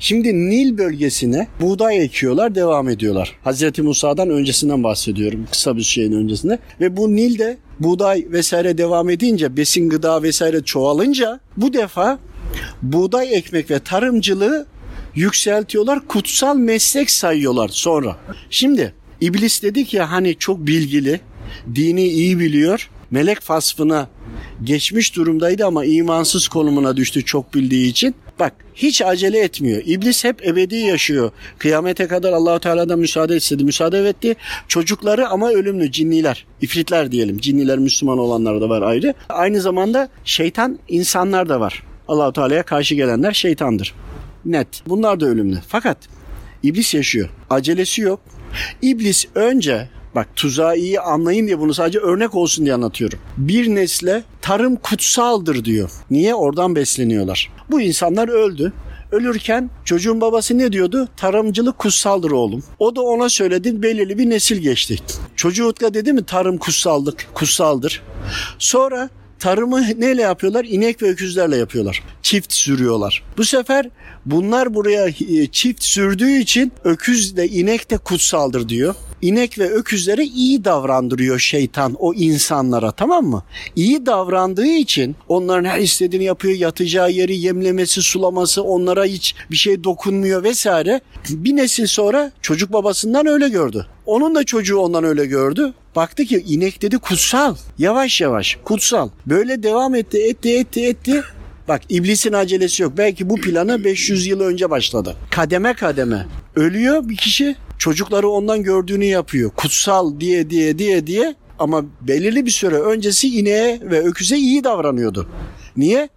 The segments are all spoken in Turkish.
Şimdi Nil bölgesine buğday ekiyorlar, devam ediyorlar. Hazreti Musa'dan öncesinden bahsediyorum, kısa bir şeyin öncesinde. Ve bu Nil'de buğday vesaire devam edince, besin gıda vesaire çoğalınca bu defa buğday ekmek ve tarımcılığı yükseltiyorlar, kutsal meslek sayıyorlar sonra. Şimdi İblis dedik ya hani çok bilgili, dini iyi biliyor, melek vasfına geçmiş durumdaydı ama imansız konumuna düştü çok bildiği için. Bak hiç acele etmiyor. İblis hep ebedi yaşıyor. Kıyamete kadar Allahu Teala'dan müsaade istedi. Müsaade etti. Çocukları ama ölümlü cinniler, ifritler diyelim. Cinniler Müslüman olanlar da var ayrı. Aynı zamanda şeytan insanlar da var. Allahu Teala'ya karşı gelenler şeytandır. Net. Bunlar da ölümlü. Fakat iblis yaşıyor. Acelesi yok. İblis önce Bak tuzağı iyi anlayın diye bunu sadece örnek olsun diye anlatıyorum. Bir nesle tarım kutsaldır diyor. Niye? Oradan besleniyorlar. Bu insanlar öldü. Ölürken çocuğun babası ne diyordu? Tarımcılık kutsaldır oğlum. O da ona söyledi belirli bir nesil geçti. Çocuğu da dedi mi tarım kutsallık, kutsaldır. Sonra tarımı neyle yapıyorlar? İnek ve öküzlerle yapıyorlar. Çift sürüyorlar. Bu sefer bunlar buraya e, çift sürdüğü için öküz de inek de kutsaldır diyor. İnek ve öküzlere iyi davrandırıyor şeytan o insanlara tamam mı? İyi davrandığı için onların her istediğini yapıyor. Yatacağı yeri yemlemesi, sulaması onlara hiç bir şey dokunmuyor vesaire. Bir nesil sonra çocuk babasından öyle gördü. Onun da çocuğu ondan öyle gördü. Baktı ki inek dedi kutsal. Yavaş yavaş kutsal. Böyle devam etti etti etti etti. Bak iblisin acelesi yok. Belki bu planı 500 yıl önce başladı. Kademe kademe. Ölüyor bir kişi. Çocukları ondan gördüğünü yapıyor. Kutsal diye diye diye diye. Ama belirli bir süre öncesi ineğe ve öküze iyi davranıyordu. Niye?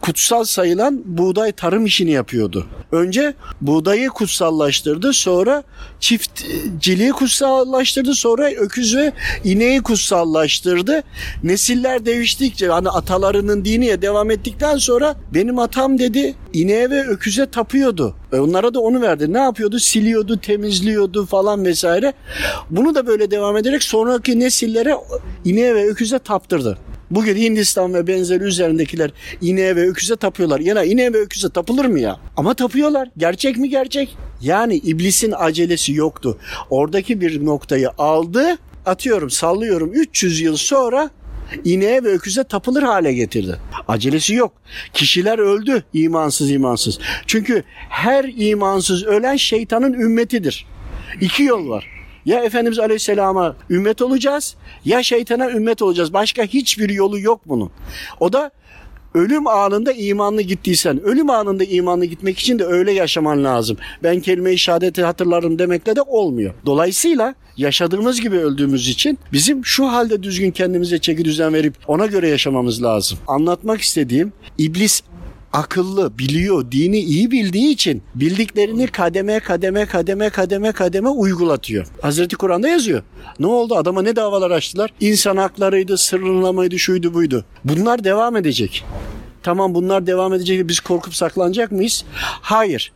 Kutsal sayılan buğday tarım işini yapıyordu. Önce buğdayı kutsallaştırdı, sonra çiftçiliği kutsallaştırdı, sonra öküz ve ineği kutsallaştırdı. Nesiller değiştikçe hani atalarının diniye devam ettikten sonra benim atam dedi ineğe ve öküze tapıyordu. Ve onlara da onu verdi. Ne yapıyordu? Siliyordu, temizliyordu falan vesaire. Bunu da böyle devam ederek sonraki nesillere ineğe ve öküze taptırdı. Bugün Hindistan ve benzeri üzerindekiler ineğe ve öküze tapıyorlar. Yana ineğe ve öküze tapılır mı ya? Ama tapıyorlar. Gerçek mi gerçek? Yani iblisin acelesi yoktu. Oradaki bir noktayı aldı, atıyorum, sallıyorum 300 yıl sonra ineğe ve öküze tapılır hale getirdi. Acelesi yok. Kişiler öldü imansız imansız. Çünkü her imansız ölen şeytanın ümmetidir. İki yol var. Ya Efendimiz Aleyhisselam'a ümmet olacağız ya şeytana ümmet olacağız. Başka hiçbir yolu yok bunun. O da ölüm anında imanlı gittiysen, ölüm anında imanlı gitmek için de öyle yaşaman lazım. Ben kelime-i şehadeti hatırlarım demekle de olmuyor. Dolayısıyla yaşadığımız gibi öldüğümüz için bizim şu halde düzgün kendimize çeki düzen verip ona göre yaşamamız lazım. Anlatmak istediğim iblis akıllı, biliyor, dini iyi bildiği için bildiklerini kademe kademe kademe kademe kademe uygulatıyor. Hazreti Kur'an'da yazıyor. Ne oldu? Adama ne davalar açtılar? İnsan haklarıydı, sırrınlamaydı, şuydu buydu. Bunlar devam edecek. Tamam bunlar devam edecek. Biz korkup saklanacak mıyız? Hayır.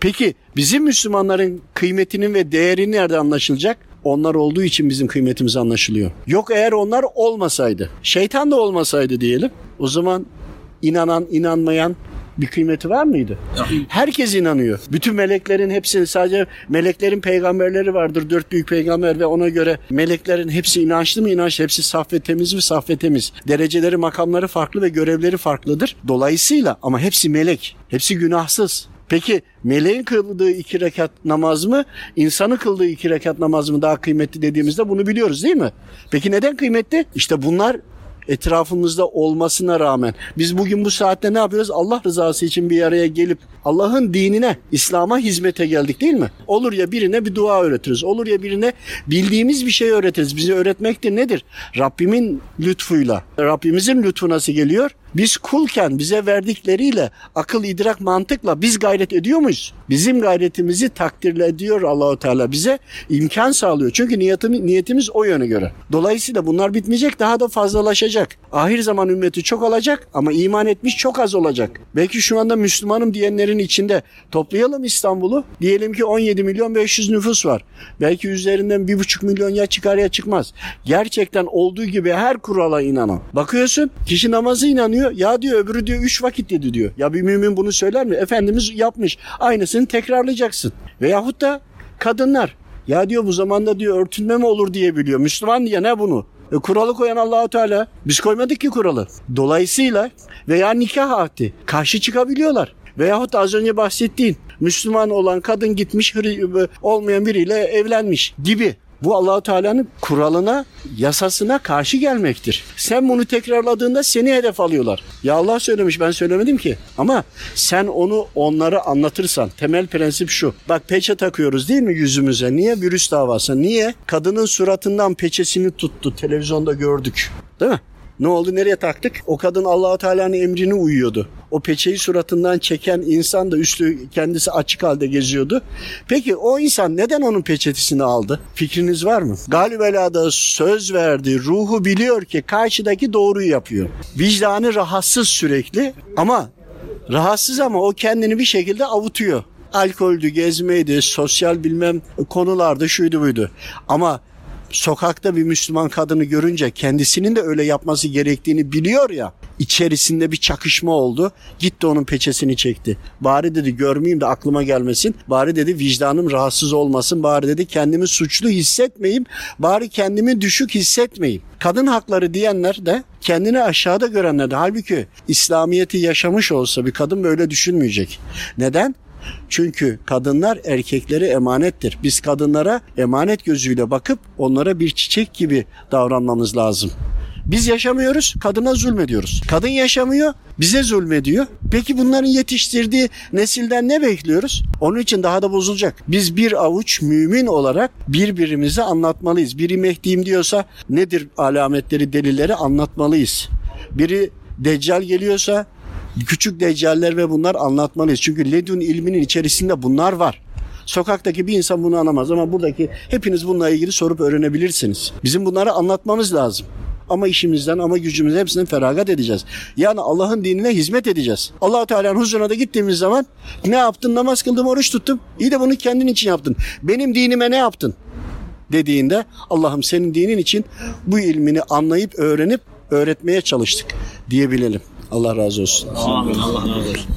Peki bizim Müslümanların kıymetinin ve değeri nerede anlaşılacak? Onlar olduğu için bizim kıymetimiz anlaşılıyor. Yok eğer onlar olmasaydı, şeytan da olmasaydı diyelim. O zaman inanan, inanmayan bir kıymeti var mıydı? Herkes inanıyor. Bütün meleklerin hepsi sadece meleklerin peygamberleri vardır. Dört büyük peygamber ve ona göre meleklerin hepsi inançlı mı inançlı? Hepsi saf ve temiz mi saf ve temiz? Dereceleri, makamları farklı ve görevleri farklıdır. Dolayısıyla ama hepsi melek. Hepsi günahsız. Peki meleğin kıldığı iki rekat namaz mı, insanın kıldığı iki rekat namaz mı daha kıymetli dediğimizde bunu biliyoruz değil mi? Peki neden kıymetli? İşte bunlar etrafımızda olmasına rağmen biz bugün bu saatte ne yapıyoruz? Allah rızası için bir araya gelip Allah'ın dinine, İslam'a hizmete geldik değil mi? Olur ya birine bir dua öğretiriz. Olur ya birine bildiğimiz bir şey öğretiriz. Bizi öğretmek de nedir? Rabbimin lütfuyla. Rabbimizin lütfu nasıl geliyor? Biz kulken bize verdikleriyle akıl, idrak, mantıkla biz gayret ediyor muyuz? Bizim gayretimizi takdirle ediyor Allahu Teala bize imkan sağlıyor. Çünkü niyetimiz, niyetimiz o yöne göre. Dolayısıyla bunlar bitmeyecek daha da fazlalaşacak. Ahir zaman ümmeti çok olacak ama iman etmiş çok az olacak. Belki şu anda Müslümanım diyenlerin içinde toplayalım İstanbul'u. Diyelim ki 17 milyon 500 nüfus var. Belki üzerinden 1,5 milyon ya çıkar ya çıkmaz. Gerçekten olduğu gibi her kurala inanan. Bakıyorsun kişi namazı inanıyor diyor. Ya diyor öbürü diyor üç vakit yedi diyor. Ya bir mümin bunu söyler mi? Efendimiz yapmış. Aynısını tekrarlayacaksın. Veyahut da kadınlar. Ya diyor bu zamanda diyor örtünme mi olur diye biliyor. Müslüman diye ne bunu? E, kuralı koyan Allahu Teala. Biz koymadık ki kuralı. Dolayısıyla veya nikah akdi karşı çıkabiliyorlar. Veyahut da az önce bahsettiğin Müslüman olan kadın gitmiş Hri- olmayan biriyle evlenmiş gibi. Bu Allahu Teala'nın kuralına, yasasına karşı gelmektir. Sen bunu tekrarladığında seni hedef alıyorlar. Ya Allah söylemiş ben söylemedim ki. Ama sen onu onlara anlatırsan temel prensip şu. Bak peçe takıyoruz değil mi yüzümüze? Niye virüs davası? Niye? Kadının suratından peçesini tuttu. Televizyonda gördük. Değil mi? Ne oldu? Nereye taktık? O kadın Allahu Teala'nın emrine uyuyordu. O peçeyi suratından çeken insan da üstü kendisi açık halde geziyordu. Peki o insan neden onun peçetesini aldı? Fikriniz var mı? Galibela'da söz verdi. Ruhu biliyor ki karşıdaki doğruyu yapıyor. Vicdanı rahatsız sürekli ama rahatsız ama o kendini bir şekilde avutuyor. Alkoldü, gezmeydi, sosyal bilmem konularda şuydu buydu. Ama sokakta bir Müslüman kadını görünce kendisinin de öyle yapması gerektiğini biliyor ya. içerisinde bir çakışma oldu. Gitti onun peçesini çekti. Bari dedi görmeyeyim de aklıma gelmesin. Bari dedi vicdanım rahatsız olmasın. Bari dedi kendimi suçlu hissetmeyeyim. Bari kendimi düşük hissetmeyeyim. Kadın hakları diyenler de kendini aşağıda görenler de. Halbuki İslamiyet'i yaşamış olsa bir kadın böyle düşünmeyecek. Neden? Çünkü kadınlar erkeklere emanettir. Biz kadınlara emanet gözüyle bakıp onlara bir çiçek gibi davranmamız lazım. Biz yaşamıyoruz, kadına zulmediyoruz. Kadın yaşamıyor, bize zulmediyor. Peki bunların yetiştirdiği nesilden ne bekliyoruz? Onun için daha da bozulacak. Biz bir avuç mümin olarak birbirimize anlatmalıyız. Biri Mehdi'yim diyorsa nedir alametleri, delilleri anlatmalıyız. Biri Deccal geliyorsa küçük deccaller ve bunlar anlatmalıyız. Çünkü ledün ilminin içerisinde bunlar var. Sokaktaki bir insan bunu anlamaz ama buradaki hepiniz bununla ilgili sorup öğrenebilirsiniz. Bizim bunları anlatmamız lazım. Ama işimizden ama gücümüzden hepsinden feragat edeceğiz. Yani Allah'ın dinine hizmet edeceğiz. allah Teala'nın huzuruna da gittiğimiz zaman ne yaptın? Namaz kıldım, oruç tuttum. İyi de bunu kendin için yaptın. Benim dinime ne yaptın? Dediğinde Allah'ım senin dinin için bu ilmini anlayıp öğrenip öğretmeye çalıştık diyebilelim. Allah razı olsun. Allah razı olsun.